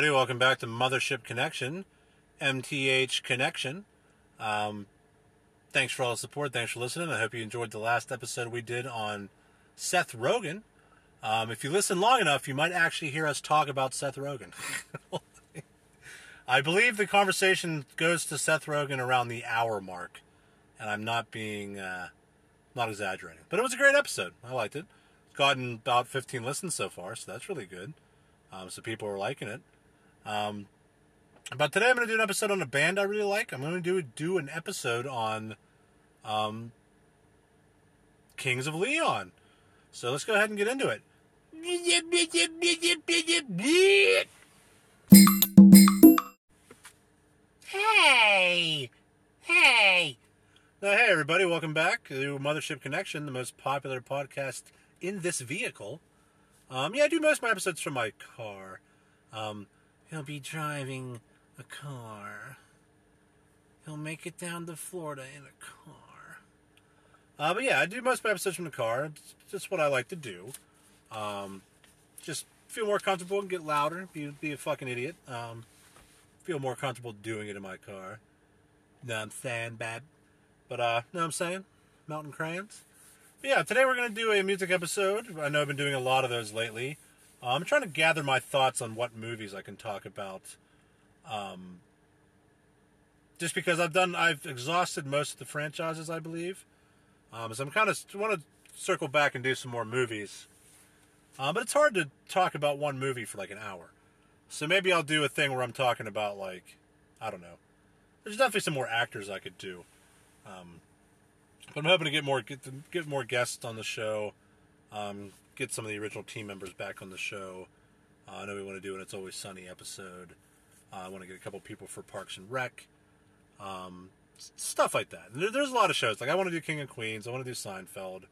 everybody. Welcome back to Mothership Connection, MTH Connection. Um, thanks for all the support. Thanks for listening. I hope you enjoyed the last episode we did on Seth Rogen. Um, if you listen long enough, you might actually hear us talk about Seth Rogen. I believe the conversation goes to Seth Rogen around the hour mark, and I'm not being uh, not exaggerating. But it was a great episode. I liked it. It's gotten about 15 listens so far, so that's really good. Um, so people are liking it. Um, but today I'm going to do an episode on a band I really like. I'm going to do do an episode on um, Kings of Leon. So let's go ahead and get into it. Hey! Hey! Now, hey, everybody, welcome back to Mothership Connection, the most popular podcast in this vehicle. Um, yeah, I do most of my episodes from my car. Um, he'll be driving a car. He'll make it down to Florida in a car. Uh, but yeah, I do most of my episodes from the car. It's just what I like to do. Um, just feel more comfortable and get louder. Be, be a fucking idiot. Um, feel more comfortable doing it in my car. What I'm saying, bad? But, uh, know what I'm saying? Mountain crayons. But yeah, today we're to do a music episode. I know I've been doing a lot of those lately. Uh, I'm trying to gather my thoughts on what movies I can talk about. Um, just because I've done, I've exhausted most of the franchises, I believe. Um, so I'm kind of want to circle back and do some more movies. Uh, but it's hard to talk about one movie for like an hour. So maybe I'll do a thing where I'm talking about like, I don't know. There's definitely some more actors I could do. Um, but I'm hoping to get more get get more guests on the show. Um, get some of the original team members back on the show. Uh, I know we want to do an "It's Always Sunny" episode. Uh, I want to get a couple people for Parks and Rec. Um, stuff like that. There, there's a lot of shows. Like I want to do King of Queens. I want to do Seinfeld.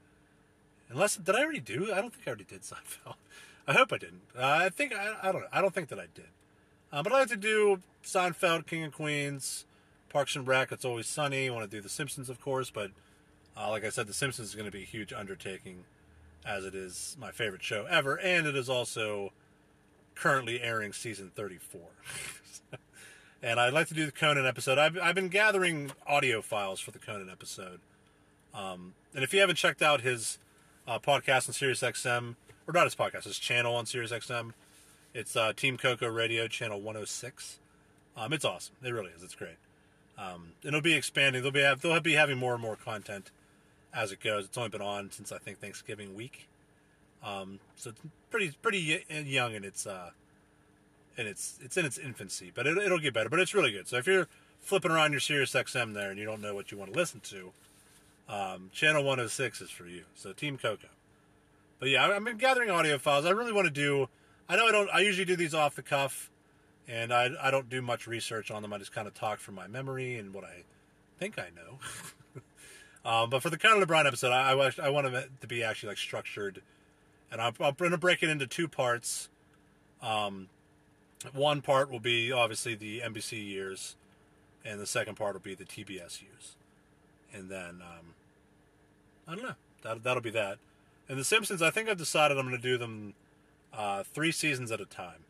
Unless did I already do? I don't think I already did Seinfeld. I hope I didn't. Uh, I think I, I don't know. I don't think that I did. Uh, but I like to do Seinfeld, King of Queens, Parks and Rec. It's always sunny. I want to do The Simpsons, of course, but uh, like I said, The Simpsons is going to be a huge undertaking, as it is my favorite show ever, and it is also currently airing season 34. and I'd like to do the Conan episode. I've, I've been gathering audio files for the Conan episode. Um, and if you haven't checked out his uh, podcast on SiriusXM, or not his podcast, his channel on SiriusXM, it's uh, Team Coco Radio, channel 106. Um, it's awesome. It really is. It's great. Um, it'll be expanding. They'll be have, they'll be having more and more content as it goes. It's only been on since I think Thanksgiving week, um, so it's pretty pretty young and its uh, in its it's in its infancy, but it, will get better. But it's really good. So if you're flipping around your Sirius XM there and you don't know what you want to listen to, um, channel 106 is for you. So Team Coco. But yeah, I've been gathering audio files. I really want to do. I know I don't. I usually do these off the cuff, and I I don't do much research on them. I just kind of talk from my memory and what I think I know. Um, but for the Conan O'Brien episode, I, I, I want it to be actually like structured, and I'm, I'm going to break it into two parts. Um, one part will be obviously the NBC years, and the second part will be the TBS years, and then um, I don't know. That that'll be that. And the Simpsons, I think I've decided I'm going to do them uh, three seasons at a time.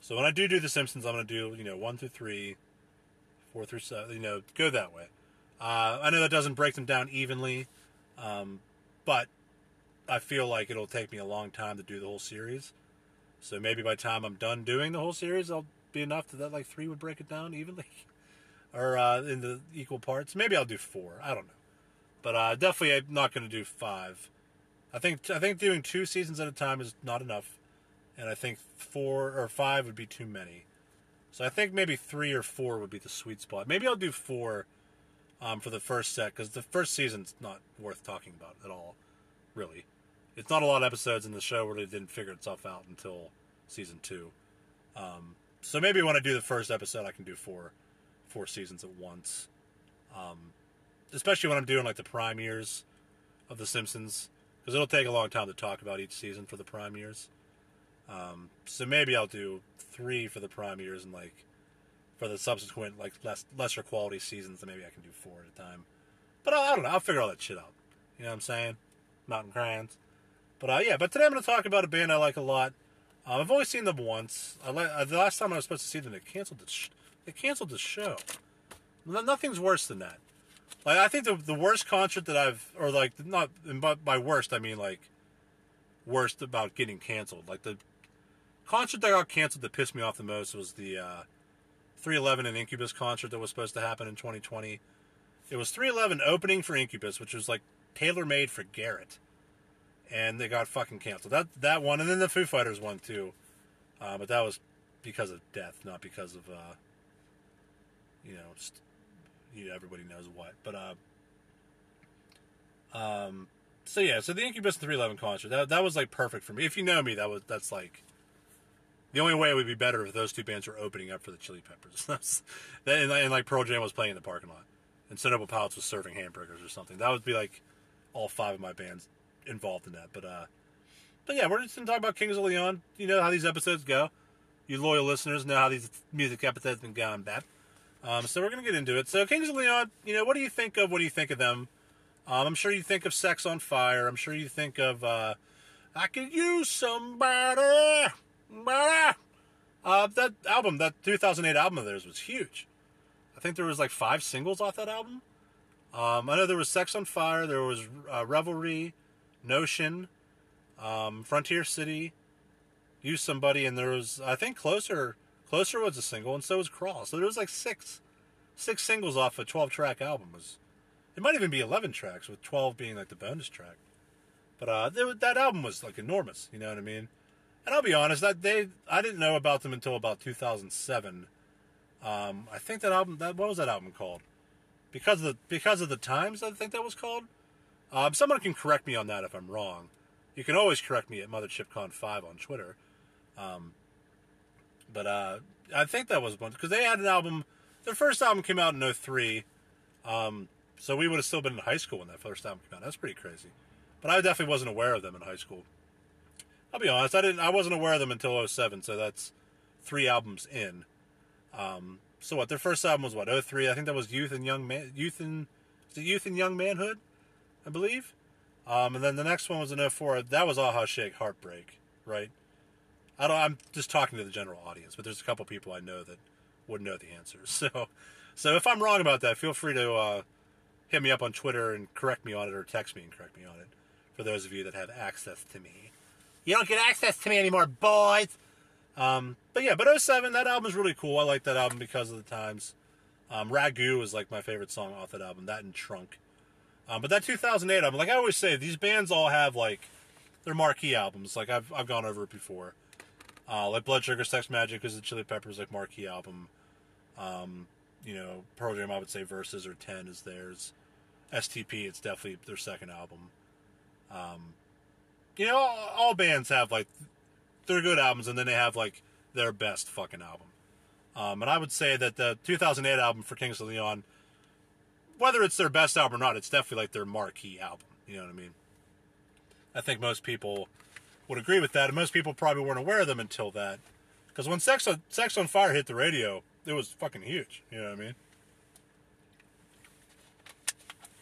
So when I do do the Simpsons, I'm going to do you know one through three, four through seven, you know, go that way. Uh, I know that doesn't break them down evenly, um, but I feel like it'll take me a long time to do the whole series. So maybe by the time I'm done doing the whole series, I'll be enough that, like three would break it down evenly, or uh, in the equal parts. Maybe I'll do four. I don't know, but uh, definitely I'm not going to do five. I think I think doing two seasons at a time is not enough, and I think four or five would be too many. So I think maybe three or four would be the sweet spot. Maybe I'll do four um, for the first set because the first season's not worth talking about at all, really. It's not a lot of episodes in the show where it didn't figure itself out until season two. Um, so maybe when I do the first episode, I can do four, four seasons at once. Um, especially when I'm doing like the prime years of The Simpsons, because it'll take a long time to talk about each season for the prime years. Um, so maybe I'll do three for the prime years and like for the subsequent like less lesser quality seasons, then maybe I can do four at a time. But I, I don't know. I'll figure all that shit out. You know what I'm saying? Mountain Crayons. But uh, yeah, but today I'm going to talk about a band I like a lot. Um, I've only seen them once. I, uh, the last time I was supposed to see them, they canceled the sh- they canceled the show. No, nothing's worse than that. Like I think the the worst concert that I've or like not by, by worst I mean like worst about getting canceled. Like the concert that got canceled that pissed me off the most was the uh, 311 and Incubus concert that was supposed to happen in 2020. It was 311 opening for Incubus, which was like tailor made for Garrett, and they got fucking canceled. That that one, and then the Foo Fighters one too, uh, but that was because of death, not because of uh, you know, just, you know, everybody knows what. But uh, um, so yeah, so the Incubus 311 concert that that was like perfect for me. If you know me, that was that's like the only way it would be better if those two bands were opening up for the Chili Peppers. And, and like Pearl Jam was playing in the parking lot, and Cinderella Pilots was serving hamburgers or something. That would be like all five of my bands involved in that. But uh, but yeah, we're just gonna talk about Kings of Leon. You know how these episodes go. You loyal listeners know how these music episodes have been going bad. Um, so we're gonna get into it. So Kings of Leon, you know, what do you think of? What do you think of them? Um, I'm sure you think of Sex on Fire. I'm sure you think of uh, I could use somebody. Uh, that album, that 2008 album of theirs was huge. I think there was like five singles off that album. Um, I know there was Sex on Fire, there was uh, Revelry, Notion, um, Frontier City, Use Somebody, and there was I think Closer. Closer was a single, and so was Crawl. So there was like six, six singles off a 12 track album. It was it might even be 11 tracks, with 12 being like the bonus track. But uh, that album was like enormous. You know what I mean? And I'll be honest, that they I didn't know about them until about 2007. Um, I think that album that what was that album called? Because of the because of the times, I think that was called. Um, someone can correct me on that if I'm wrong. You can always correct me at MothershipCon5 on Twitter. Um, but uh, I think that was one because they had an album. Their first album came out in 03. Um, so we would have still been in high school when that first album came out. That's pretty crazy. But I definitely wasn't aware of them in high school. I'll be honest, I didn't. I wasn't aware of them until 07, so that's three albums in. Um, so what? Their first album was what? 03. I think that was Youth and Young Man. Youth and Youth and Young Manhood, I believe. Um, and then the next one was in 04. That was Aha Shake Heartbreak, right? I don't. I'm just talking to the general audience, but there's a couple people I know that would know the answers. So, so if I'm wrong about that, feel free to uh, hit me up on Twitter and correct me on it, or text me and correct me on it. For those of you that have access to me. You don't get access to me anymore, boys. Um, but yeah, but 07, that album is really cool. I like that album because of the times. Um, Ragoo is like my favorite song off that album. That and Trunk. Um, but that 2008 album, like I always say, these bands all have like their marquee albums. Like I've I've gone over it before. Uh, like Blood Sugar Sex Magik is the Chili Peppers like marquee album. Um, you know, Pearl Jam I would say Vs. or Ten is theirs. STP it's definitely their second album. Um, you know, all bands have like their good albums, and then they have like their best fucking album. Um, and I would say that the 2008 album for Kings of Leon, whether it's their best album or not, it's definitely like their marquee album. You know what I mean? I think most people would agree with that, and most people probably weren't aware of them until that. Because when Sex on, Sex on Fire hit the radio, it was fucking huge. You know what I mean?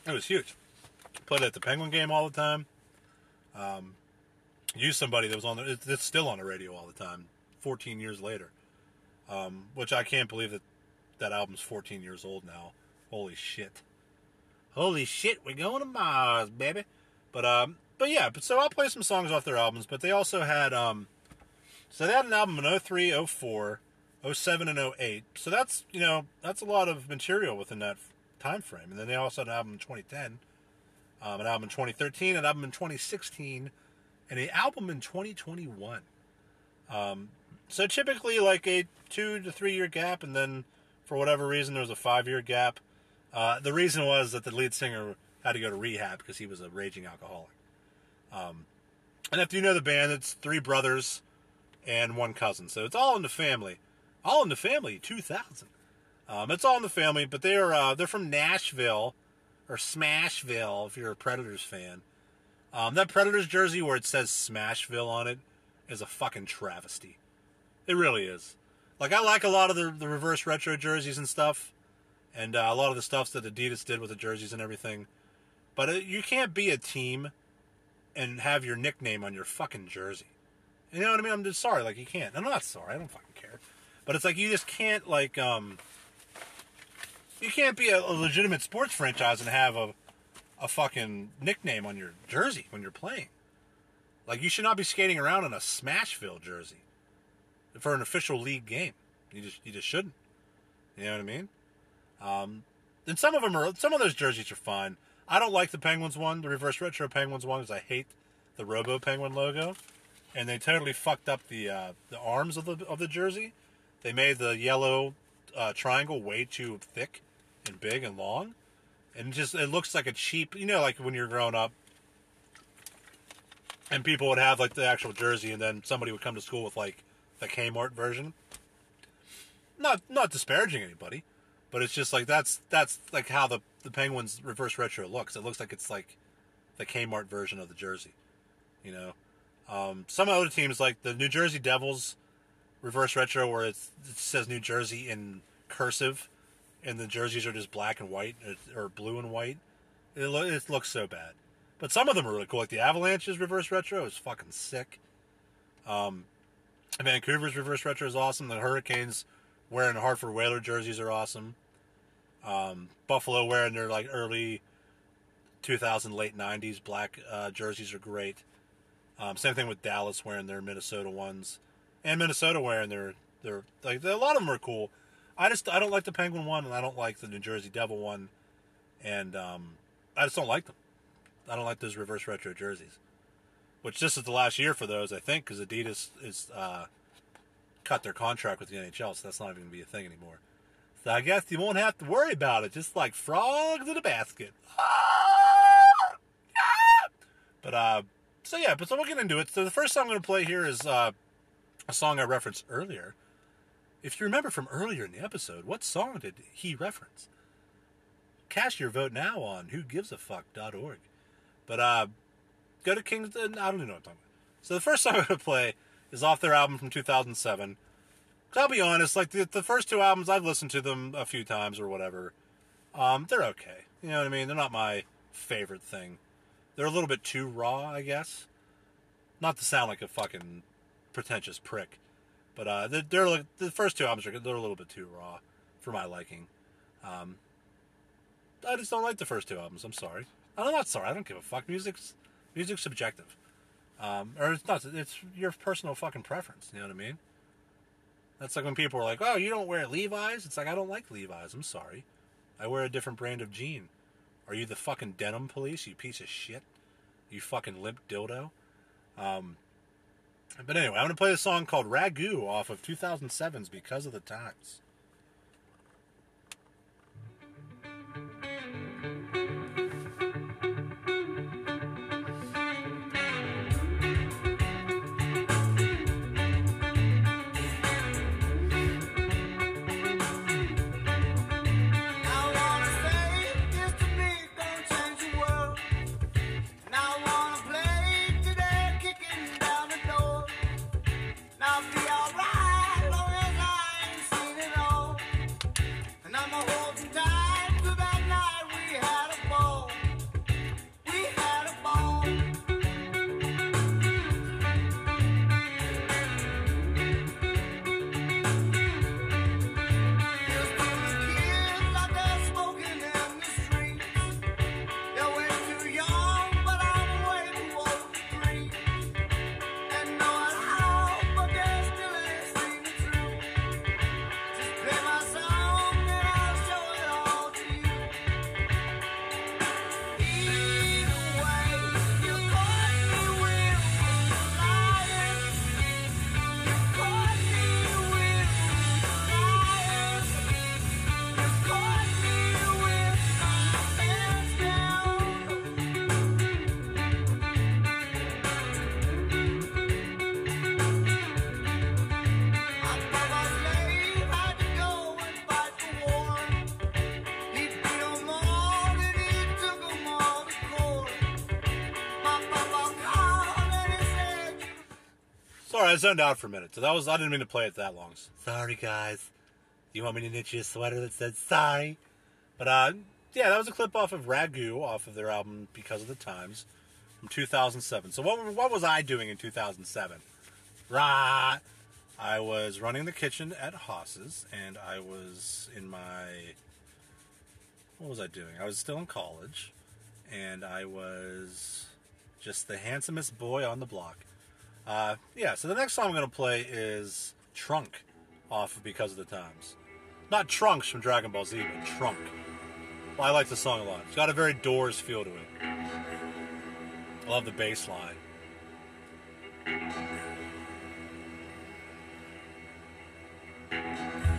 It was huge. Played at the Penguin game all the time. Um, use somebody that was on the, it's still on the radio all the time 14 years later. Um, which i can't believe that that album's 14 years old now. Holy shit. Holy shit we're going to mars baby. But um but yeah but so i'll play some songs off their albums but they also had um so they had an album in 03 04 07 and 08 so that's you know that's a lot of material within that time frame. And then they also had an album in 2010 um, an album in 2013 an album in 2016 and an album in 2021. Um, so typically like a two to three year gap, and then for whatever reason there was a five year gap. Uh, the reason was that the lead singer had to go to rehab because he was a raging alcoholic. Um, and if you know the band, it's three brothers and one cousin, so it's all in the family. All in the family, 2000. Um, it's all in the family, but they're uh, they're from Nashville or Smashville if you're a Predators fan. Um, that Predators jersey where it says Smashville on it is a fucking travesty. It really is. Like I like a lot of the, the reverse retro jerseys and stuff, and uh, a lot of the stuff that Adidas did with the jerseys and everything. But you can't be a team and have your nickname on your fucking jersey. You know what I mean? I'm just sorry. Like you can't. I'm not sorry. I don't fucking care. But it's like you just can't like um. You can't be a, a legitimate sports franchise and have a a fucking nickname on your jersey when you're playing. Like you should not be skating around in a Smashville jersey for an official league game. You just you just shouldn't. You know what I mean? Um, and some of them are some of those jerseys are fine. I don't like the Penguins one, the reverse retro Penguins one, because I hate the Robo Penguin logo, and they totally fucked up the uh, the arms of the of the jersey. They made the yellow uh, triangle way too thick and big and long, and just it looks like a cheap. You know, like when you're growing up, and people would have like the actual jersey, and then somebody would come to school with like the Kmart version. Not not disparaging anybody, but it's just like that's that's like how the the Penguins reverse retro looks. It looks like it's like the Kmart version of the jersey. You know, um, some other teams like the New Jersey Devils reverse retro, where it says New Jersey in cursive, and the jerseys are just black and white or blue and white. It, lo- it looks so bad. But some of them are really cool. Like the Avalanche's reverse retro is fucking sick. Um, Vancouver's reverse retro is awesome. The Hurricanes wearing Hartford Whaler jerseys are awesome. Um, Buffalo wearing their like early 2000 late 90s black uh, jerseys are great. Um, same thing with Dallas wearing their Minnesota ones, and Minnesota wearing their their like a lot of them are cool. I just I don't like the Penguin one, and I don't like the New Jersey Devil one, and um, I just don't like them. I don't like those reverse retro jerseys. Which this is the last year for those, I think, because Adidas is uh, cut their contract with the NHL, so that's not even going to be a thing anymore. So I guess you won't have to worry about it, just like frogs in a basket. But uh, so yeah, but so we'll get into it. So the first song I'm going to play here is uh, a song I referenced earlier. If you remember from earlier in the episode, what song did he reference? Cast your vote now on whogivesafuck.org. But uh, go to Kings. I don't even know what I'm talking about. So the first song I'm going to play is off their album from 2007. I'll be honest, like the, the first two albums, I've listened to them a few times or whatever. Um, they're okay. You know what I mean? They're not my favorite thing. They're a little bit too raw, I guess. Not to sound like a fucking pretentious prick, but uh, they're, they're the first two albums are they're a little bit too raw for my liking. Um, I just don't like the first two albums. I'm sorry. I'm not sorry. I don't give a fuck. Music's music's subjective, um, or it's not. It's your personal fucking preference. You know what I mean? That's like when people are like, "Oh, you don't wear Levi's." It's like I don't like Levi's. I'm sorry. I wear a different brand of jean. Are you the fucking denim police? You piece of shit. You fucking limp dildo. Um, but anyway, I'm gonna play a song called Ragoo off of 2007's Because of the Times. I zoned out for a minute. So that was I didn't mean to play it that long. Sorry, guys. You want me to knit you a sweater that said "Sorry"? But uh, yeah, that was a clip off of Ragoo off of their album Because of the Times from 2007. So what what was I doing in 2007? Right. I was running the kitchen at Haas's, and I was in my. What was I doing? I was still in college, and I was just the handsomest boy on the block. Uh, yeah, so the next song I'm going to play is Trunk off of Because of the Times. Not Trunks from Dragon Ball Z, but Trunk. Well, I like the song a lot. It's got a very Doors feel to it. I love the bass line. I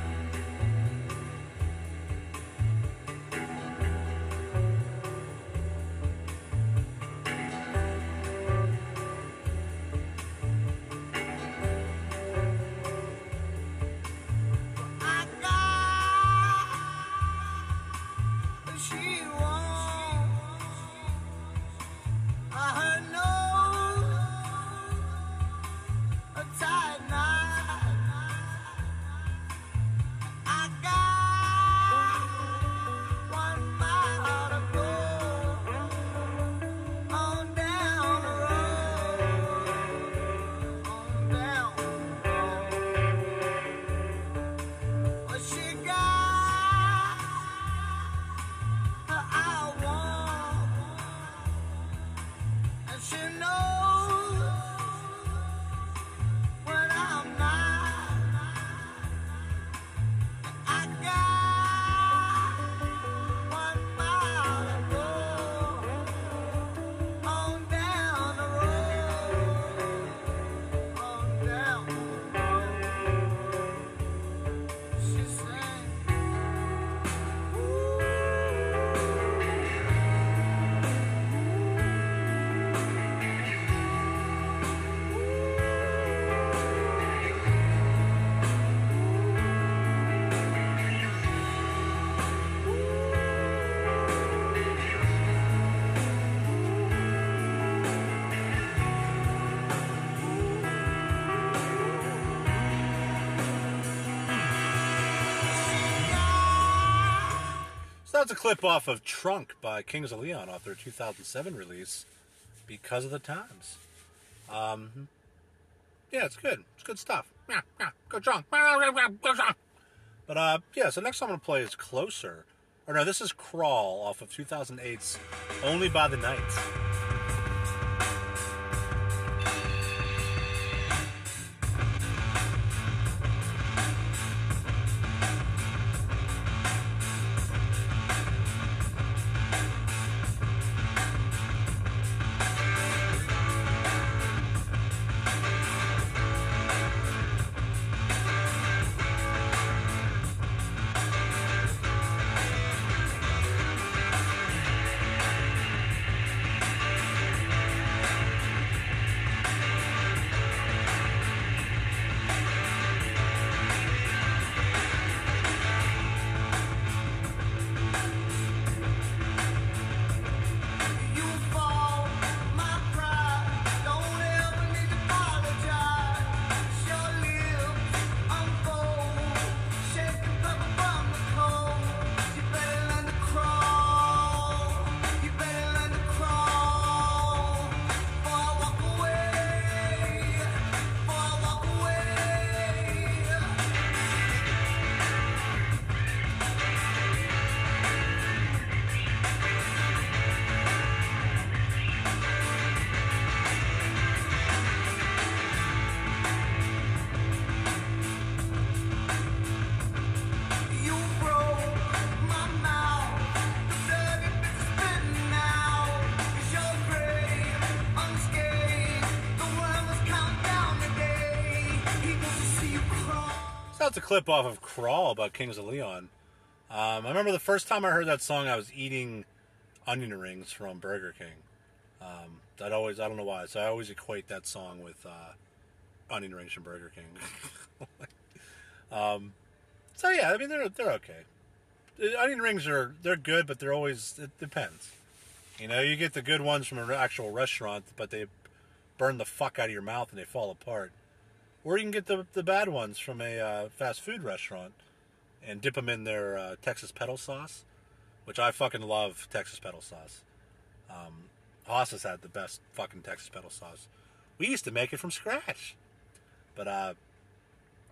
that's a clip off of Trunk by Kings of Leon off their 2007 release, Because of the Times. Um, yeah, it's good. It's good stuff. Yeah, yeah, go Trunk. Trunk. But uh, yeah, so next I'm gonna play is Closer. Or no, this is Crawl off of 2008's Only by the Night. That's a clip off of Crawl by Kings of Leon. Um, I remember the first time I heard that song, I was eating onion rings from Burger King. Um, that always, I don't know why, so I always equate that song with uh, onion rings from Burger King. um, so yeah, I mean they're they're okay. Onion rings are they're good, but they're always it depends. You know, you get the good ones from an actual restaurant, but they burn the fuck out of your mouth and they fall apart. Or you can get the the bad ones from a uh, fast food restaurant and dip them in their uh, Texas pedal sauce, which I fucking love Texas pedal sauce. Um, Haas has had the best fucking Texas pedal sauce. We used to make it from scratch. But uh,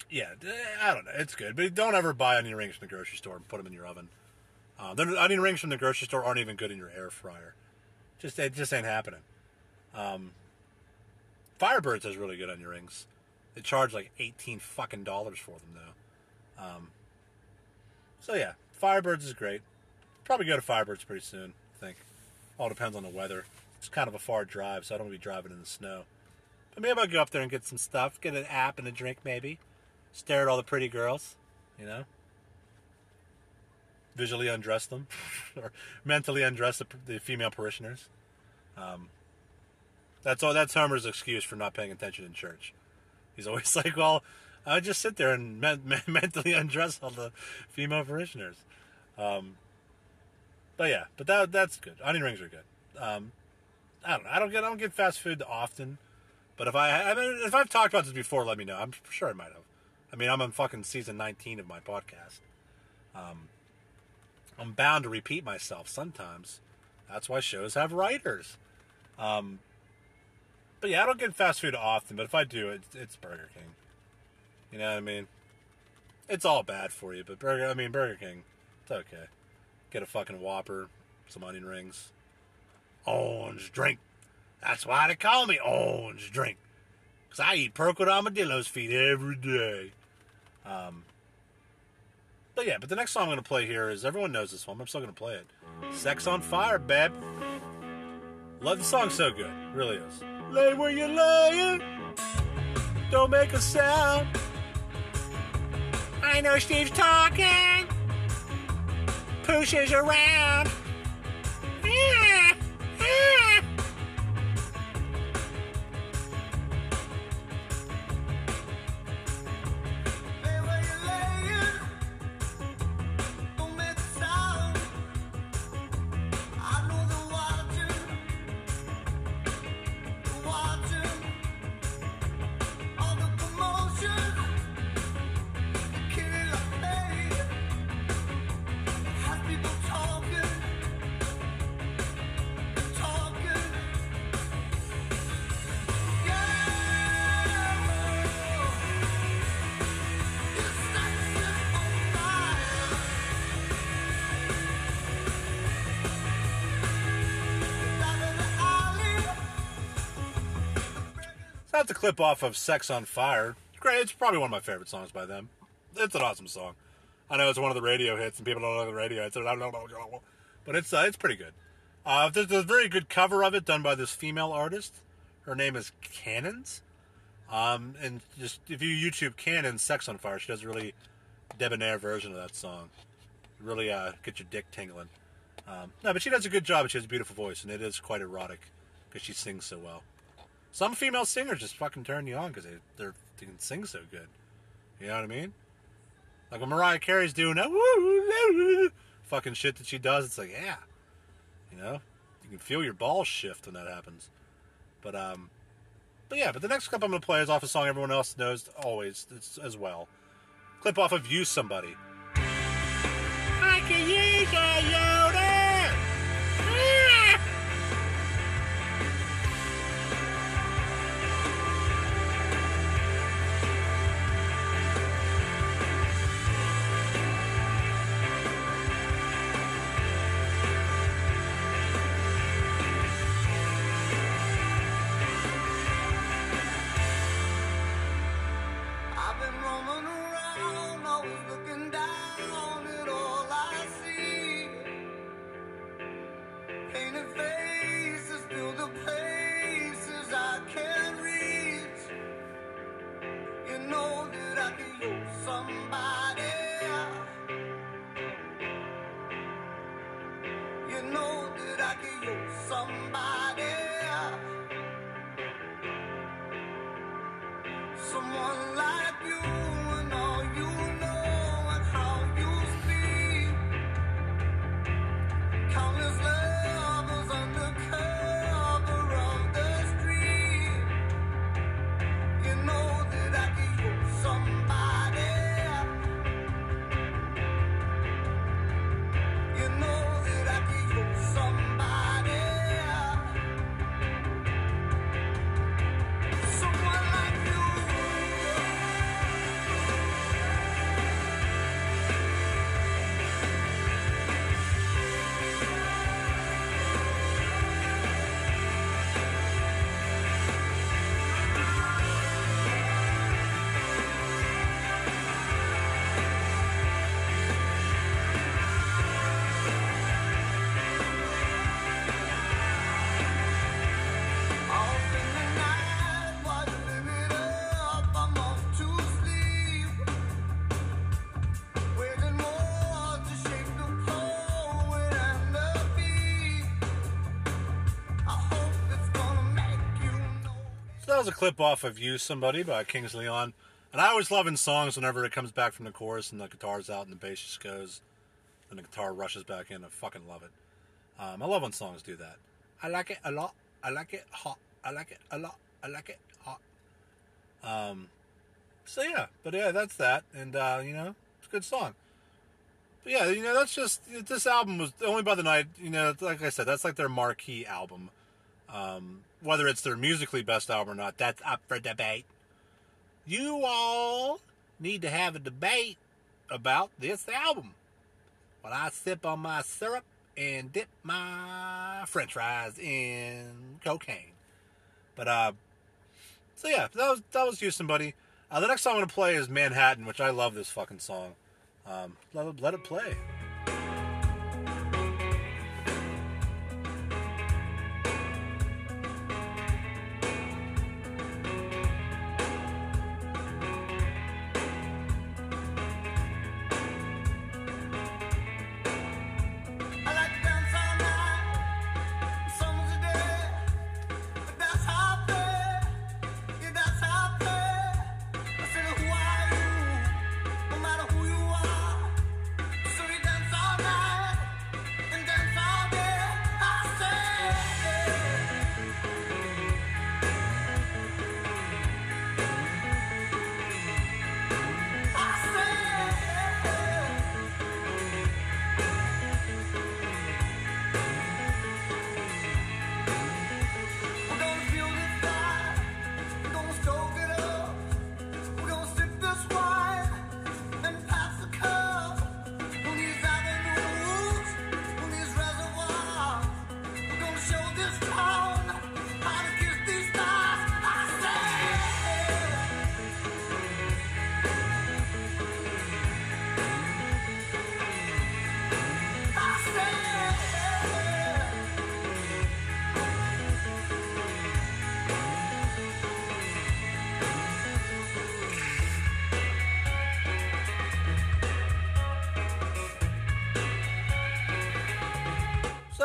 yeah, I don't know. It's good, but don't ever buy onion rings from the grocery store and put them in your oven. Uh, the onion rings from the grocery store aren't even good in your air fryer. Just it just ain't happening. Um, Firebirds has really good onion rings. They charge like eighteen fucking dollars for them though. Um, so yeah, Firebirds is great. Probably go to Firebirds pretty soon. I think. All depends on the weather. It's kind of a far drive, so I don't want to be driving in the snow. But maybe I'll go up there and get some stuff, get an app and a drink, maybe. Stare at all the pretty girls, you know. Visually undress them, or mentally undress the, the female parishioners. Um, that's all. That's Homer's excuse for not paying attention in church. He's always like, "Well, I just sit there and men- mentally undress all the female parishioners." Um, but yeah, but that that's good. Onion rings are good. Um, I don't know. I don't get I don't get fast food often, but if I I mean, if I've talked about this before, let me know. I'm sure I might have. I mean, I'm on fucking season 19 of my podcast. Um, I'm bound to repeat myself sometimes. That's why shows have writers. Um, but yeah, I don't get fast food often, but if I do, it's, it's Burger King. You know what I mean? It's all bad for you, but Burger, I mean Burger King, it's okay. Get a fucking Whopper, some onion rings, orange drink. That's why they call me orange drink, cause I eat purple armadillo's feet every day. Um, but yeah, but the next song I'm gonna play here is everyone knows this one. I'm still gonna play it. "Sex on Fire," babe. Love the song so good, really is. Lay where you're laying, don't make a sound. I know Steve's talking, pushes around. Clip off of Sex on Fire. Great, it's probably one of my favorite songs by them. It's an awesome song. I know it's one of the radio hits, and people don't know the radio hits, but it's uh, it's pretty good. Uh, there's a very good cover of it done by this female artist. Her name is Cannons. Um, and just if you YouTube Cannons Sex on Fire, she does a really debonair version of that song. Really uh, get your dick tingling. Um, no, but she does a good job. and She has a beautiful voice, and it is quite erotic because she sings so well. Some female singers just fucking turn you on because they they can sing so good. You know what I mean? Like when Mariah Carey's doing that woo, fucking shit that she does, it's like yeah, you know, you can feel your balls shift when that happens. But um, but yeah, but the next clip I'm gonna play is off a song everyone else knows always as well. Clip off of "Use Somebody." I can use that was a clip off of "Use Somebody" by Kings Leon, and I always love in songs whenever it comes back from the chorus and the guitar's out and the bass just goes, and the guitar rushes back in. I fucking love it. Um, I love when songs do that. I like it a lot. I like it hot. I like it a lot. I like it hot. Um, so yeah, but yeah, that's that, and uh, you know, it's a good song. But yeah, you know, that's just this album was only by the night. You know, like I said, that's like their marquee album. Um, whether it's their musically best album or not, that's up for debate. You all need to have a debate about this album. While I sip on my syrup and dip my French fries in cocaine. But uh, so yeah, that was that was Use Somebody. Uh, the next song I'm gonna play is Manhattan, which I love this fucking song. Um, let let it play.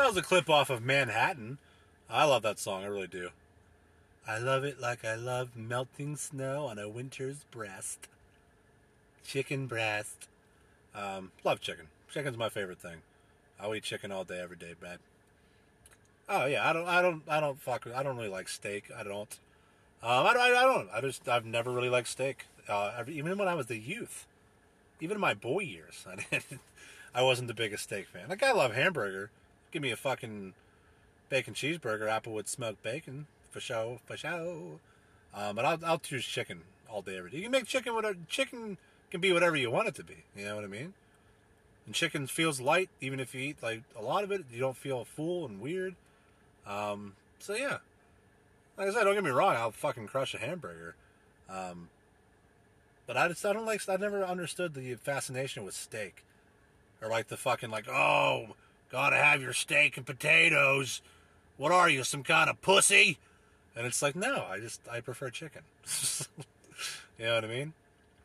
Was a clip off of Manhattan. I love that song, I really do. I love it like I love melting snow on a winter's breast. Chicken breast. Um, love chicken. Chicken's my favorite thing. I'll eat chicken all day, every day, babe. Oh yeah, I don't, I don't, I don't fuck. I don't really like steak. I don't. Um, I, don't- I, don't. I just, I've never really liked steak. Uh, even when I was the youth, even in my boy years, I didn't. I wasn't the biggest steak fan. Like I love hamburger. Give me a fucking bacon cheeseburger, Applewood smoked bacon for show, for show. Um, but I'll, I'll choose chicken all day, every day. You can make chicken whatever. Chicken can be whatever you want it to be. You know what I mean? And chicken feels light, even if you eat like a lot of it. You don't feel full and weird. Um, so yeah, like I said, don't get me wrong. I'll fucking crush a hamburger. Um, but I just I don't like. I never understood the fascination with steak, or like the fucking like oh, gotta have your steak and potatoes. What are you, some kind of pussy? And it's like no, I just I prefer chicken. you know what I mean?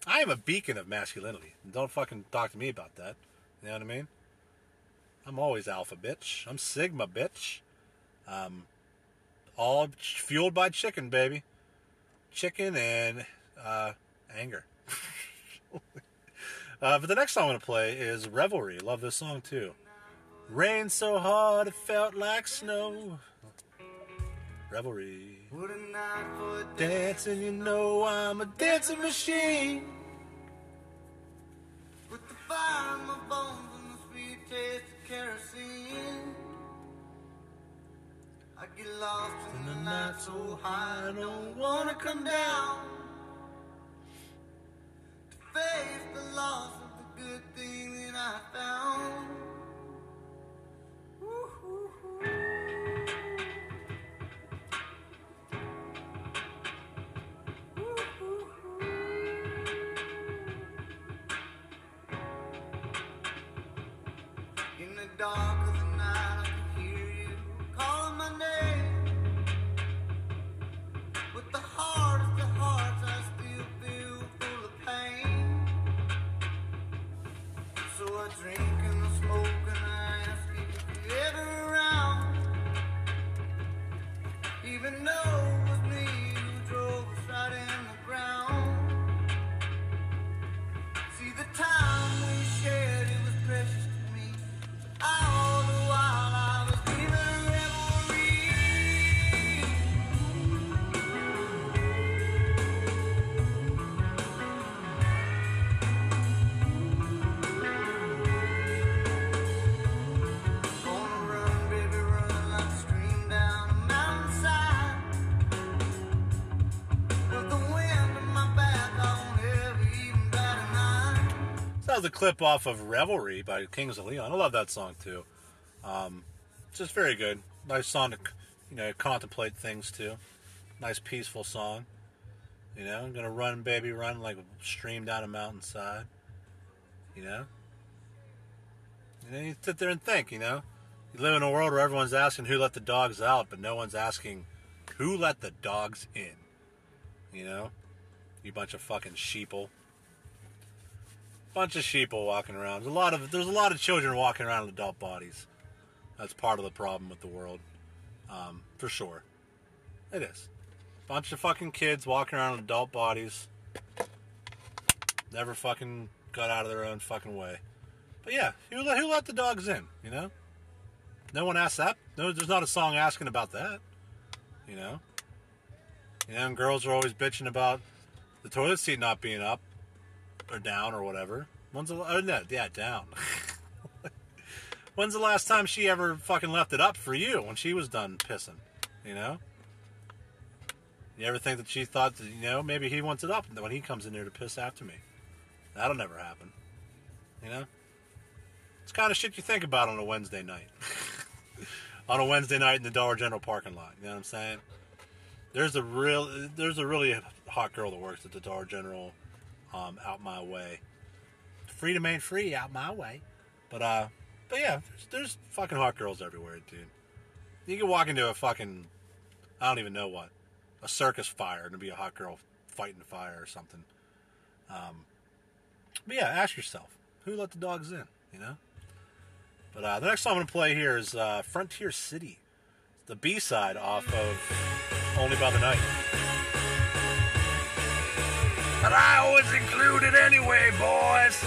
I am a beacon of masculinity. Don't fucking talk to me about that. You know what I mean? I'm always alpha bitch. I'm sigma bitch. Um, all fueled by chicken, baby. Chicken and uh, anger. uh, but the next song I'm gonna play is Revelry. Love this song too. Rain so hard it felt like snow. Revelry. What a night for. Dancing, you know I'm a dancing machine. With the fire in my bones and the sweet taste of kerosene. I get lost in the night so high, I don't wanna come down. To face the loss of the good thing that I found. Dark of the night, I can hear you calling my name. With the hardest of hearts, I still feel full of pain. So I drink and I smoke and I ask if you're ever around. Even though A clip off of Revelry by Kings of Leon. I love that song too. Um, it's just very good. Nice song to, you know, contemplate things too. Nice peaceful song. You know, I'm gonna run, baby, run like a stream down a mountainside. You know. And then you sit there and think. You know, you live in a world where everyone's asking who let the dogs out, but no one's asking who let the dogs in. You know, you bunch of fucking sheeple bunch of sheeple walking around. There's a lot of there's a lot of children walking around in adult bodies. That's part of the problem with the world, um, for sure. It is. Bunch of fucking kids walking around in adult bodies. Never fucking got out of their own fucking way. But yeah, who let, who let the dogs in? You know. No one asked that. No, there's not a song asking about that. You know. You know, and girls are always bitching about the toilet seat not being up or down or whatever. When's the oh no, yeah, down. When's the last time she ever fucking left it up for you when she was done pissing? You know? You ever think that she thought that, you know, maybe he wants it up when he comes in there to piss after me? That'll never happen. You know? It's kind of shit you think about on a Wednesday night. on a Wednesday night in the Dollar General parking lot. You know what I'm saying? There's a real, there's a really hot girl that works at the Dollar General um, out my way. Freedom ain't free out my way. But uh, but yeah, there's, there's fucking hot girls everywhere, dude. You can walk into a fucking, I don't even know what, a circus fire and be a hot girl fighting fire or something. Um, but yeah, ask yourself, who let the dogs in? You know. But uh, the next song I'm gonna play here is uh, Frontier City, the B side off of Only by the Night. But I always include it anyway, boys.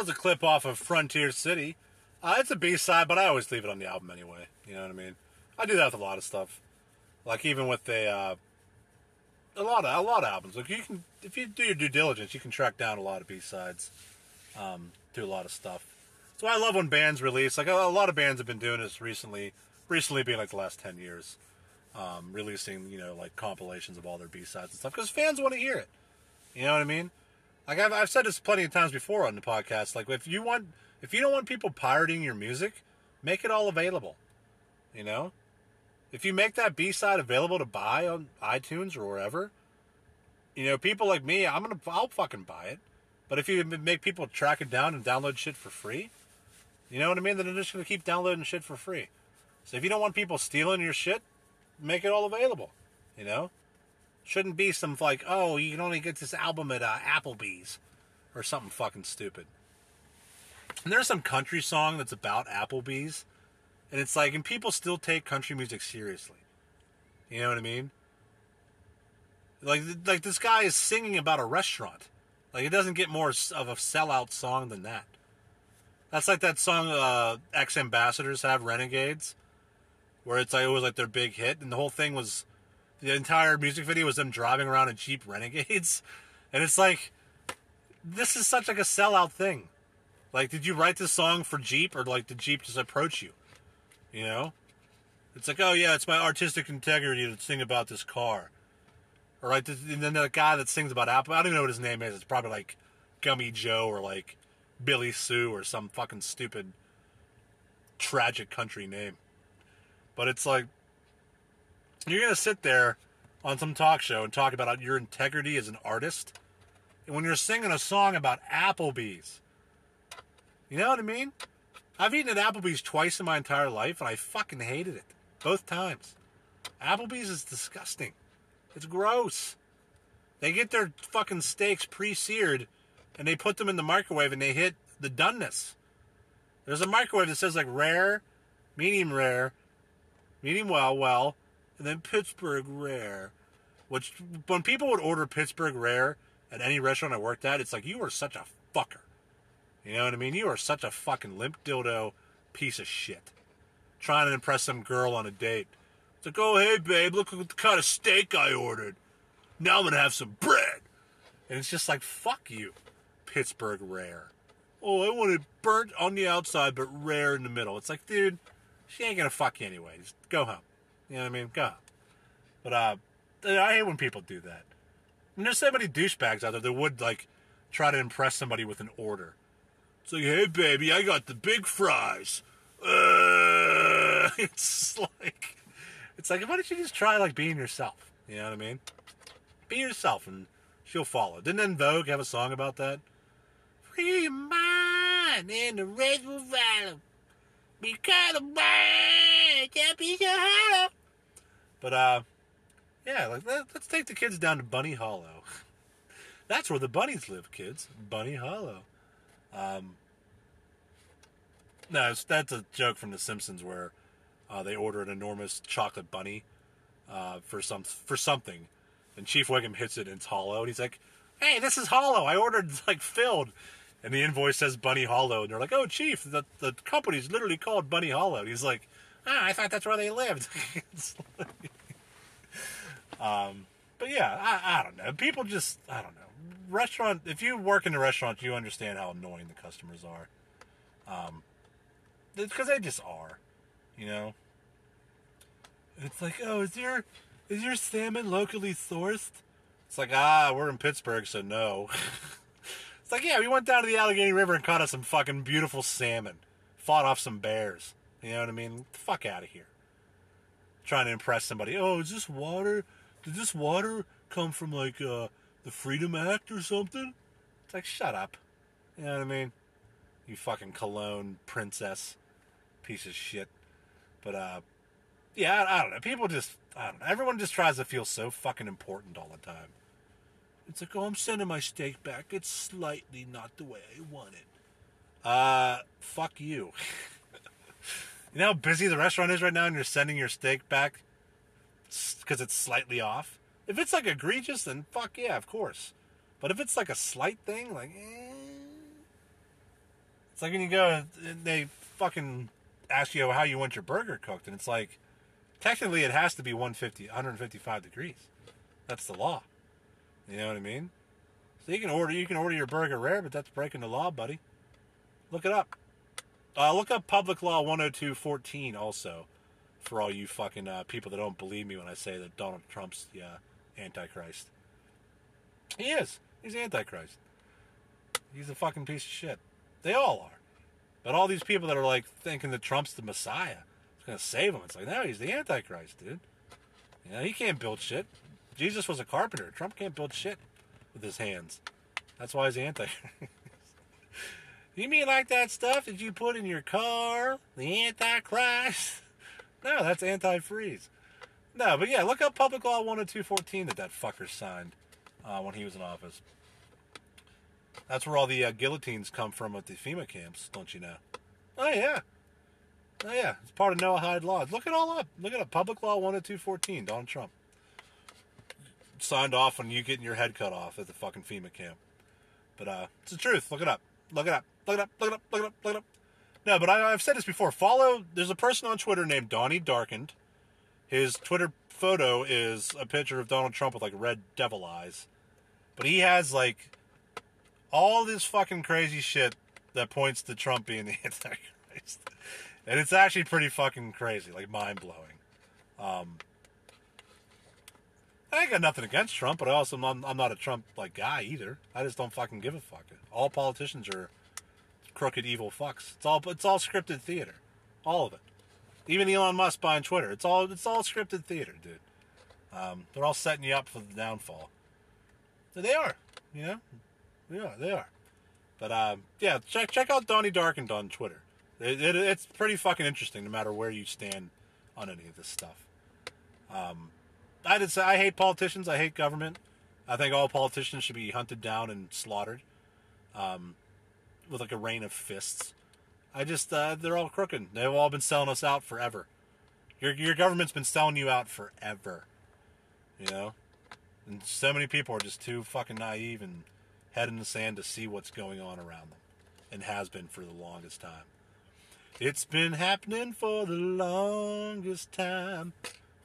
Was a clip off of Frontier City. Uh, it's a B side, but I always leave it on the album anyway. You know what I mean? I do that with a lot of stuff. Like even with the uh, a lot of a lot of albums. Like you can, if you do your due diligence, you can track down a lot of B sides. Um, do a lot of stuff. So I love when bands release. Like a, a lot of bands have been doing this recently. Recently being like the last ten years, um, releasing you know like compilations of all their B sides and stuff because fans want to hear it. You know what I mean? Like I've, I've said this plenty of times before on the podcast. Like if you want, if you don't want people pirating your music, make it all available. You know, if you make that B side available to buy on iTunes or wherever, you know, people like me, I'm gonna, I'll fucking buy it. But if you make people track it down and download shit for free, you know what I mean? Then they're just gonna keep downloading shit for free. So if you don't want people stealing your shit, make it all available. You know, shouldn't be some like, oh, you can only get this album at uh, Applebee's or something fucking stupid. And there's some country song that's about Applebee's, and it's like, and people still take country music seriously. You know what I mean? Like, like this guy is singing about a restaurant. Like, it doesn't get more of a sellout song than that. That's like that song uh, X Ambassadors have, Renegades, where it's like it was like their big hit, and the whole thing was the entire music video was them driving around in Jeep Renegades, and it's like this is such like a sellout thing. Like, did you write this song for Jeep, or like did Jeep just approach you? You know, It's like, oh yeah, it's my artistic integrity to sing about this car. Or like, and then the guy that sings about Apple, I don't even know what his name is. It's probably like Gummy Joe or like Billy Sue or some fucking stupid tragic country name. But it's like, you're gonna sit there on some talk show and talk about your integrity as an artist, and when you're singing a song about Applebee's, you know what I mean? I've eaten at Applebee's twice in my entire life, and I fucking hated it both times. Applebee's is disgusting. It's gross. They get their fucking steaks pre-seared, and they put them in the microwave, and they hit the doneness. There's a microwave that says like rare, medium rare, medium well, well, and then Pittsburgh rare. Which when people would order Pittsburgh rare at any restaurant I worked at, it's like you are such a fucker. You know what I mean? You are such a fucking limp dildo piece of shit. Trying to impress some girl on a date. It's like, oh hey babe, look at the kind of steak I ordered. Now I'm gonna have some bread. And it's just like, fuck you, Pittsburgh rare. Oh, I want it burnt on the outside but rare in the middle. It's like, dude, she ain't gonna fuck you anyway. Just go home. You know what I mean? Go. But uh, I hate when people do that. And there's so many douchebags out there that would like try to impress somebody with an order. It's like, hey baby, I got the big fries. Uh, it's like, it's like, why don't you just try like being yourself? You know what I mean? Be yourself, and she'll follow. Didn't En Vogue have a song about that? Free your mind, and the rest will follow. Because the bird, that. But uh, yeah, like let, let's take the kids down to Bunny Hollow. That's where the bunnies live, kids. Bunny Hollow. Um, no, that's a joke from The Simpsons where uh, they order an enormous chocolate bunny uh, for some for something, and Chief Wiggum hits it and it's hollow, and he's like, "Hey, this is hollow. I ordered like filled." And the invoice says Bunny Hollow, and they're like, "Oh, Chief, the the company's literally called Bunny Hollow." And he's like, "Ah, I thought that's where they lived." Like- um, but yeah, I, I don't know. People just I don't know. Restaurant. If you work in a restaurant, you understand how annoying the customers are. Um, because they just are, you know. It's like, oh, is your is your salmon locally sourced? It's like, ah, we're in Pittsburgh, so no. it's like, yeah, we went down to the Allegheny River and caught us some fucking beautiful salmon, fought off some bears. You know what I mean? Fuck out of here. Trying to impress somebody. Oh, is this water? Did this water come from like uh, the Freedom Act or something? It's like, shut up. You know what I mean? You fucking cologne princess piece of shit. But uh, yeah, I, I don't know. People just, I don't know. Everyone just tries to feel so fucking important all the time. It's like, oh, I'm sending my steak back. It's slightly not the way I want it. Uh, fuck you. you know how busy the restaurant is right now, and you're sending your steak back because it's slightly off. If it's like egregious, then fuck yeah, of course. But if it's like a slight thing, like, eh. It's like when you go and they fucking ask you how you want your burger cooked, and it's like, technically it has to be 150, 155 degrees. That's the law. You know what I mean? So you can order you can order your burger rare, but that's breaking the law, buddy. Look it up. Uh, look up Public Law 102.14 also, for all you fucking uh, people that don't believe me when I say that Donald Trump's the uh, Antichrist. He is. He's Antichrist. He's a fucking piece of shit. They all are. But all these people that are like thinking that Trump's the Messiah, it's gonna save him. It's like, no, he's the Antichrist, dude. You know, he can't build shit. Jesus was a carpenter. Trump can't build shit with his hands. That's why he's Antichrist. you mean like that stuff that you put in your car? The Antichrist? No, that's antifreeze. No, but yeah, look up Public Law 102.14 that that fucker signed uh, when he was in office. That's where all the uh, guillotines come from at the FEMA camps, don't you know? Oh, yeah. Oh, yeah. It's part of Noahide laws. Look it all up. Look it up. Public Law 102.14, Donald Trump. Signed off on you getting your head cut off at the fucking FEMA camp. But uh, it's the truth. Look it up. Look it up. Look it up. Look it up. Look it up. Look it up. No, but I, I've said this before. Follow. There's a person on Twitter named Donnie Darkened. His Twitter photo is a picture of Donald Trump with like red devil eyes. But he has like all this fucking crazy shit that points to Trump being the Antichrist. And it's actually pretty fucking crazy, like mind blowing. Um, I ain't got nothing against Trump, but I also I'm, I'm not a Trump like guy either. I just don't fucking give a fuck. All politicians are crooked, evil fucks. It's all it's all scripted theater, all of it. Even Elon Musk buying Twitter, it's all it's all scripted theater, dude. Um, they're all setting you up for the downfall. So they are, you know, yeah, they are. But um, yeah, check check out Donnie Darkened on Twitter. It, it, it's pretty fucking interesting, no matter where you stand on any of this stuff. Um, I did say I hate politicians. I hate government. I think all politicians should be hunted down and slaughtered, um, with like a rain of fists. I just uh, they're all crooked. They've all been selling us out forever. Your your government's been selling you out forever. You know, and so many people are just too fucking naive and head in the sand to see what's going on around them, and has been for the longest time. It's been happening for the longest time.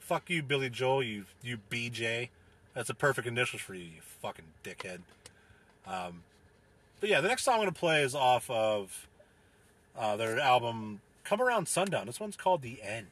Fuck you, Billy Joel. You you BJ. That's a perfect initials for you, you fucking dickhead. Um, but yeah, the next song I'm gonna play is off of uh, their album "Come Around Sundown." This one's called "The End."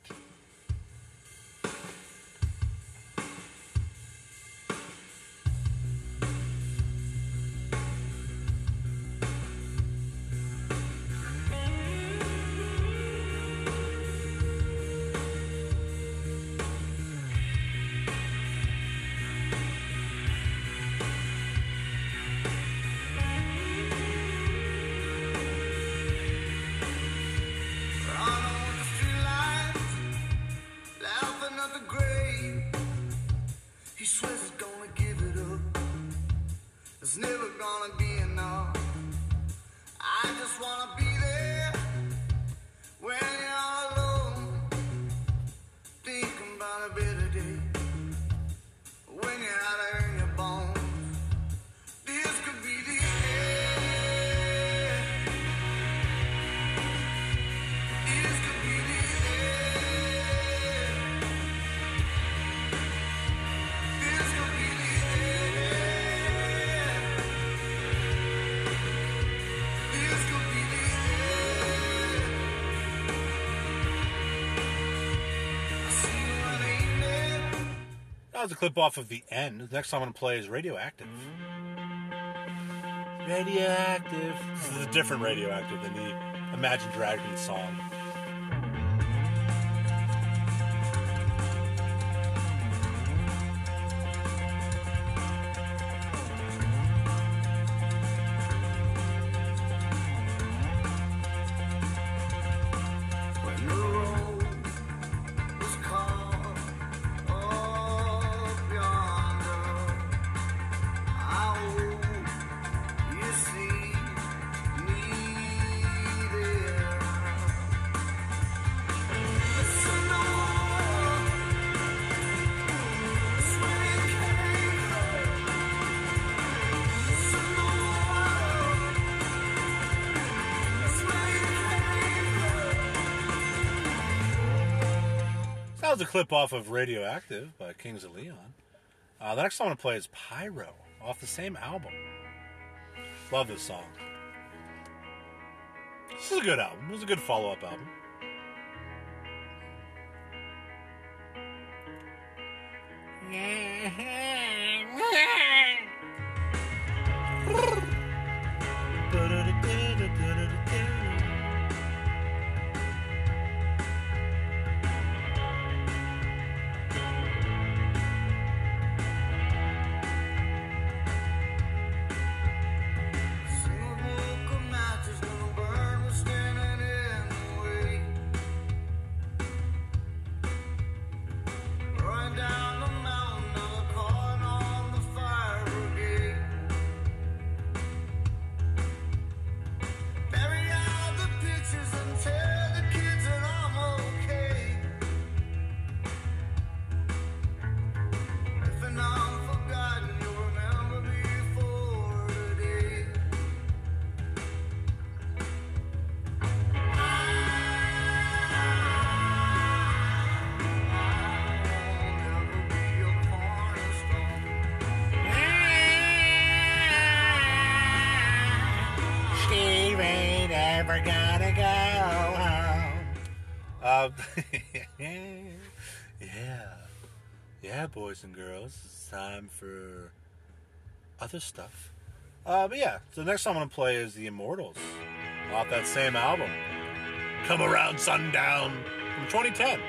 Was a clip off of the end. The next song I'm gonna play is Radioactive. Radioactive. This is a different Radioactive than the Imagine Dragons song. Clip off of Radioactive by Kings of Leon. Uh, the next song I'm gonna play is Pyro off the same album. Love this song. This is a good album. It was a good follow up album. Smoke boys and girls. It's time for other stuff. Uh, but yeah, so the next song I'm going to play is The Immortals off that same album. Come Around Sundown from 2010.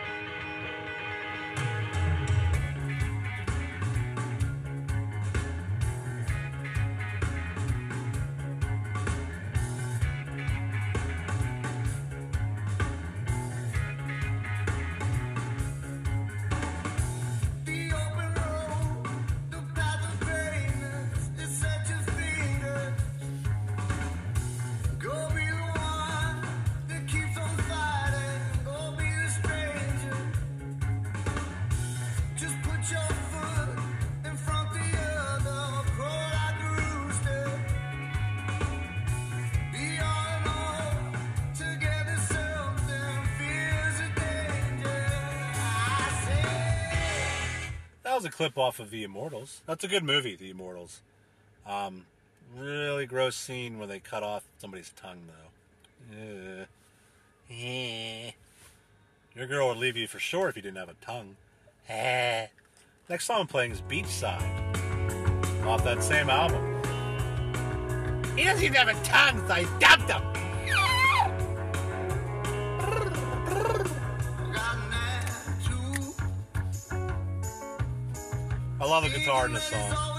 Clip off of The Immortals. That's a good movie, The Immortals. Um, really gross scene where they cut off somebody's tongue, though. Ugh. Eh. Your girl would leave you for sure if you didn't have a tongue. Eh. Next song I'm playing is Beachside, off that same album. He doesn't even have a tongue, so I dumped him. I love the guitar in this song.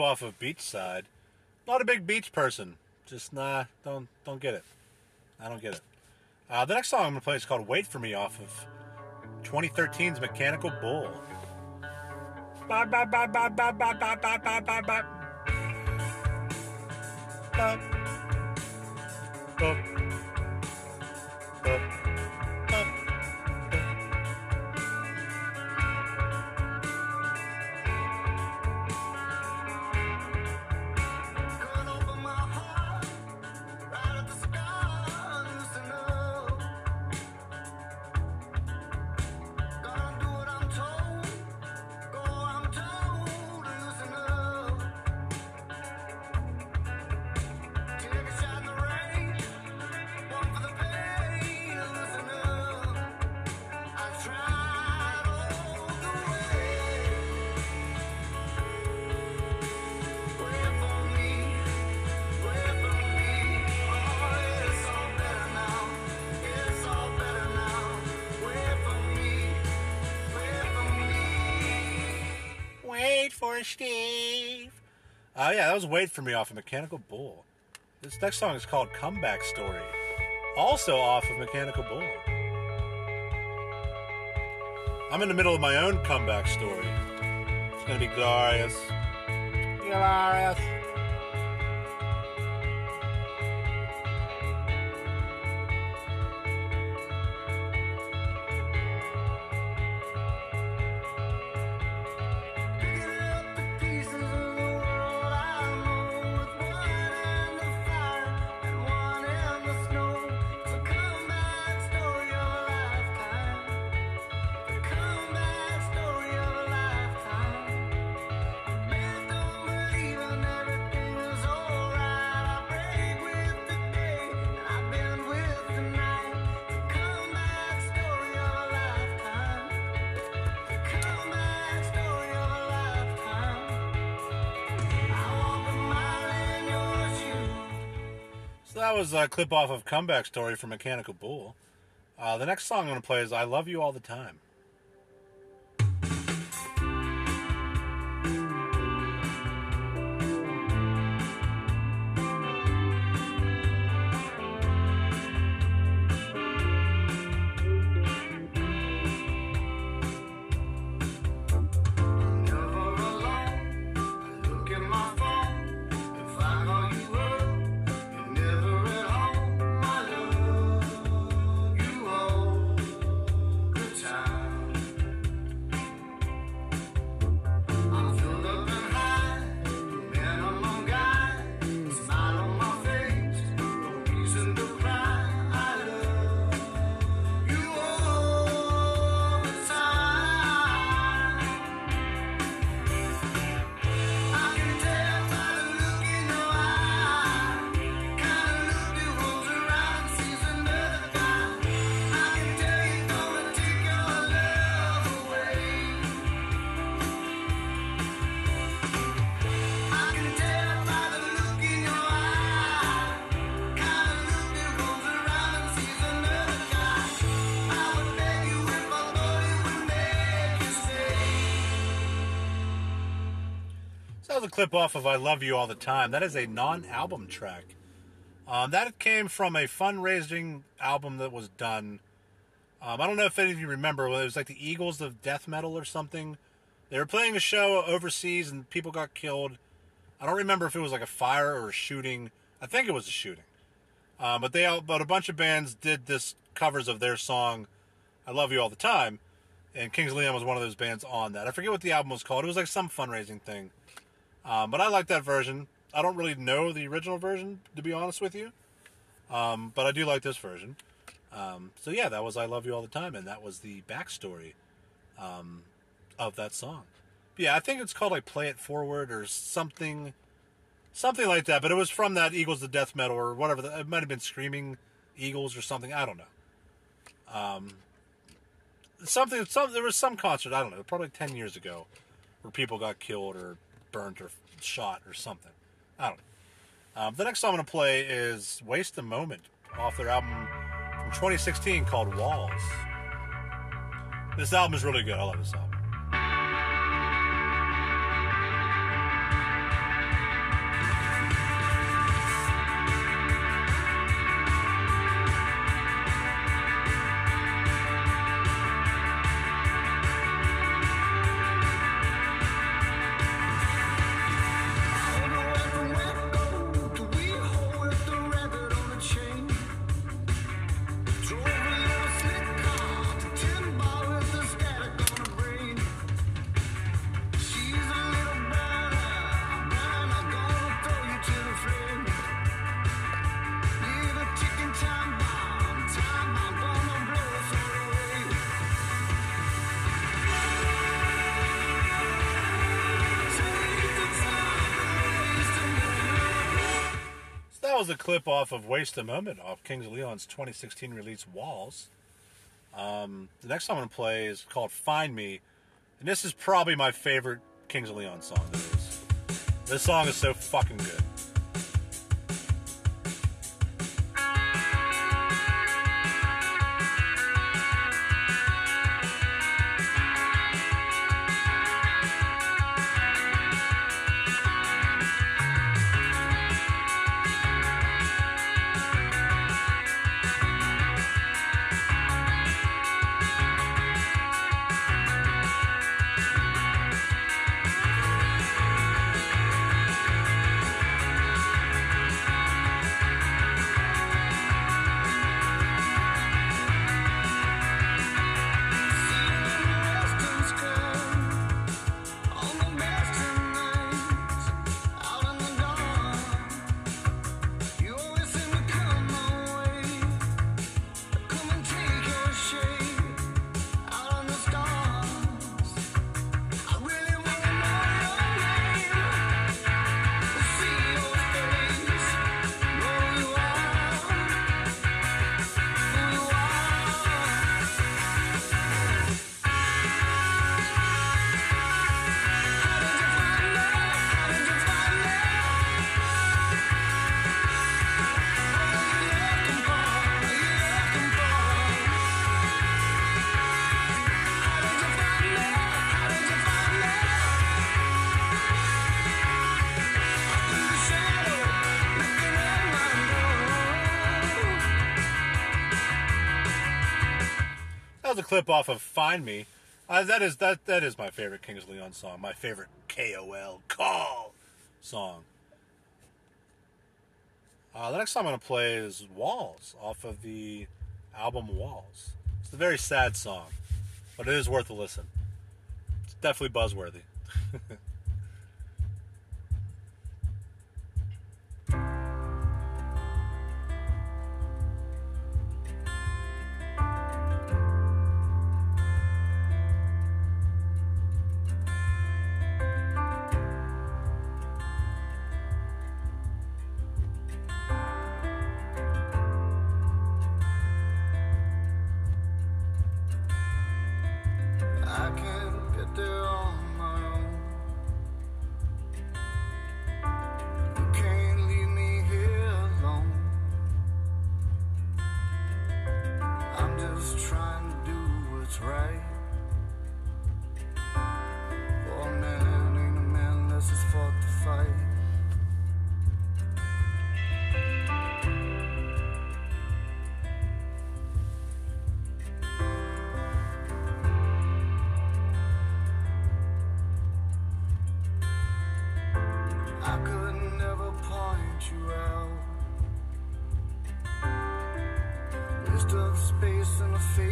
Off of Beachside. Not a big beach person. Just nah, don't don't get it. I don't get it. Uh, the next song I'm gonna play is called "Wait for Me" off of 2013's Mechanical Bull. Bye. Steve. Uh, yeah, that was Wait for Me off of Mechanical Bull. This next song is called Comeback Story, also off of Mechanical Bull. I'm in the middle of my own comeback story. It's gonna be glorious. Glorious. Was a clip off of Comeback Story from Mechanical Bull. Uh, the next song I'm gonna play is I Love You All the Time. Clip off of I Love You All the Time. That is a non album track. Um, that came from a fundraising album that was done. Um, I don't know if any of you remember, when it was like the Eagles of Death Metal or something. They were playing a show overseas and people got killed. I don't remember if it was like a fire or a shooting. I think it was a shooting. Um, but they all, but a bunch of bands did this covers of their song "I Love You All the Time," and Kings Leon was one of those bands on that. I forget what the album was called. It was like some fundraising thing. Um, but I like that version. I don't really know the original version, to be honest with you. Um, but I do like this version. Um, so yeah, that was "I Love You All the Time," and that was the backstory um, of that song. But yeah, I think it's called like "Play It Forward" or something, something like that. But it was from that Eagles of Death Metal or whatever. The, it might have been Screaming Eagles or something. I don't know. Um, something. Some there was some concert. I don't know. Probably ten years ago, where people got killed or burnt or shot or something. I don't know. Um, the next song I'm going to play is Waste a Moment off their album from 2016 called Walls. This album is really good. I love this album. A Moment off Kings of Leon's 2016 release Walls. Um, the next song I'm going to play is called Find Me. And this is probably my favorite Kings of Leon song. This song is so fucking good. Clip off of "Find Me." Uh, that is that that is my favorite Kings Leon song. My favorite KOL call song. Uh, the next song I'm to play is "Walls" off of the album "Walls." It's a very sad song, but it is worth a listen. It's definitely buzzworthy.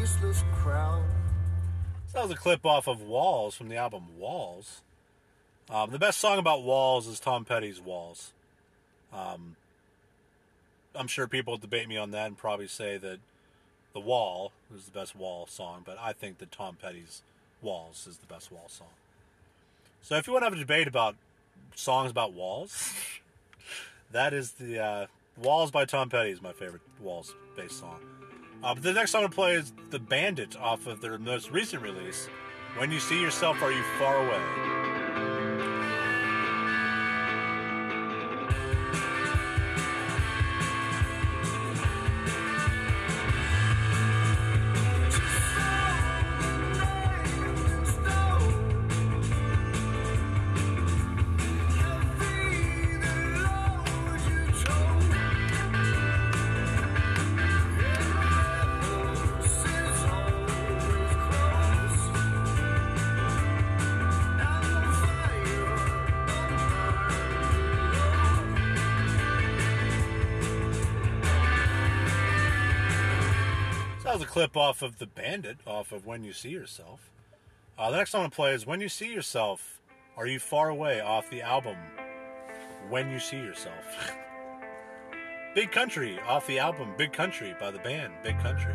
faceless crowd. So that was a clip off of Walls from the album Walls. Um, the best song about Walls is Tom Petty's Walls. Um, I'm sure people will debate me on that and probably say that The Wall is the best Wall song, but I think that Tom Petty's Walls is the best Wall song. So if you want to have a debate about songs about walls, that is the uh, Walls by Tom Petty is my favorite Walls based song. Uh, but the next song to play is The Bandit off of their most recent release, When You See Yourself, Are You Far Away? Off of The Bandit, off of When You See Yourself. Uh, the next song to play is When You See Yourself, Are You Far Away, off the album When You See Yourself. Big Country, off the album Big Country by the band Big Country.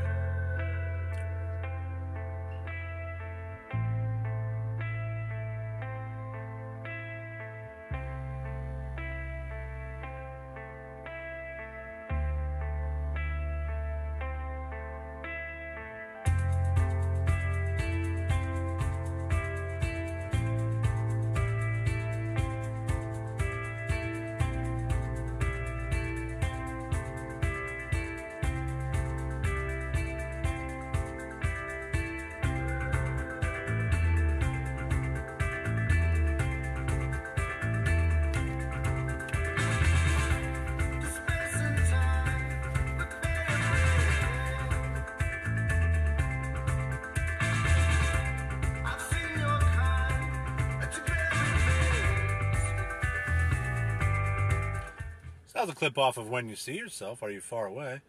That was a clip off of When You See Yourself, Are You Far Away?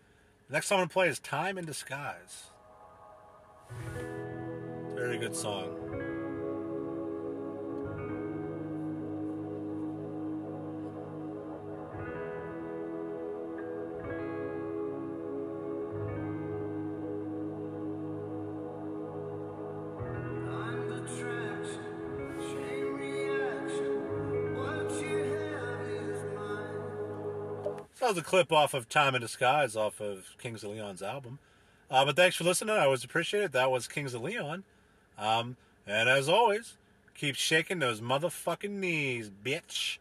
The next song to play is Time in Disguise. Very good song. Was a clip off of Time in Disguise off of Kings of Leon's album. Uh, but thanks for listening. I always appreciate it. That was Kings of Leon. Um, and as always, keep shaking those motherfucking knees, bitch.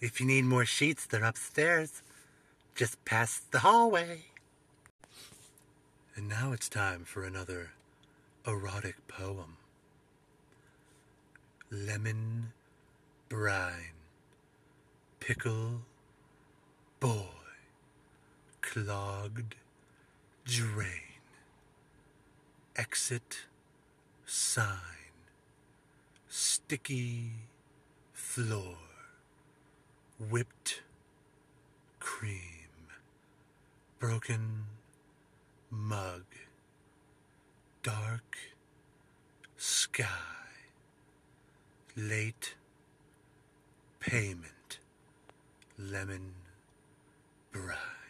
If you need more sheets, they're upstairs. Just past the hallway. And now it's time for another erotic poem. Lemon brine, pickle, boy, clogged drain, exit sign, sticky floor, whipped cream, broken mug, dark sky, late payment, lemon brine.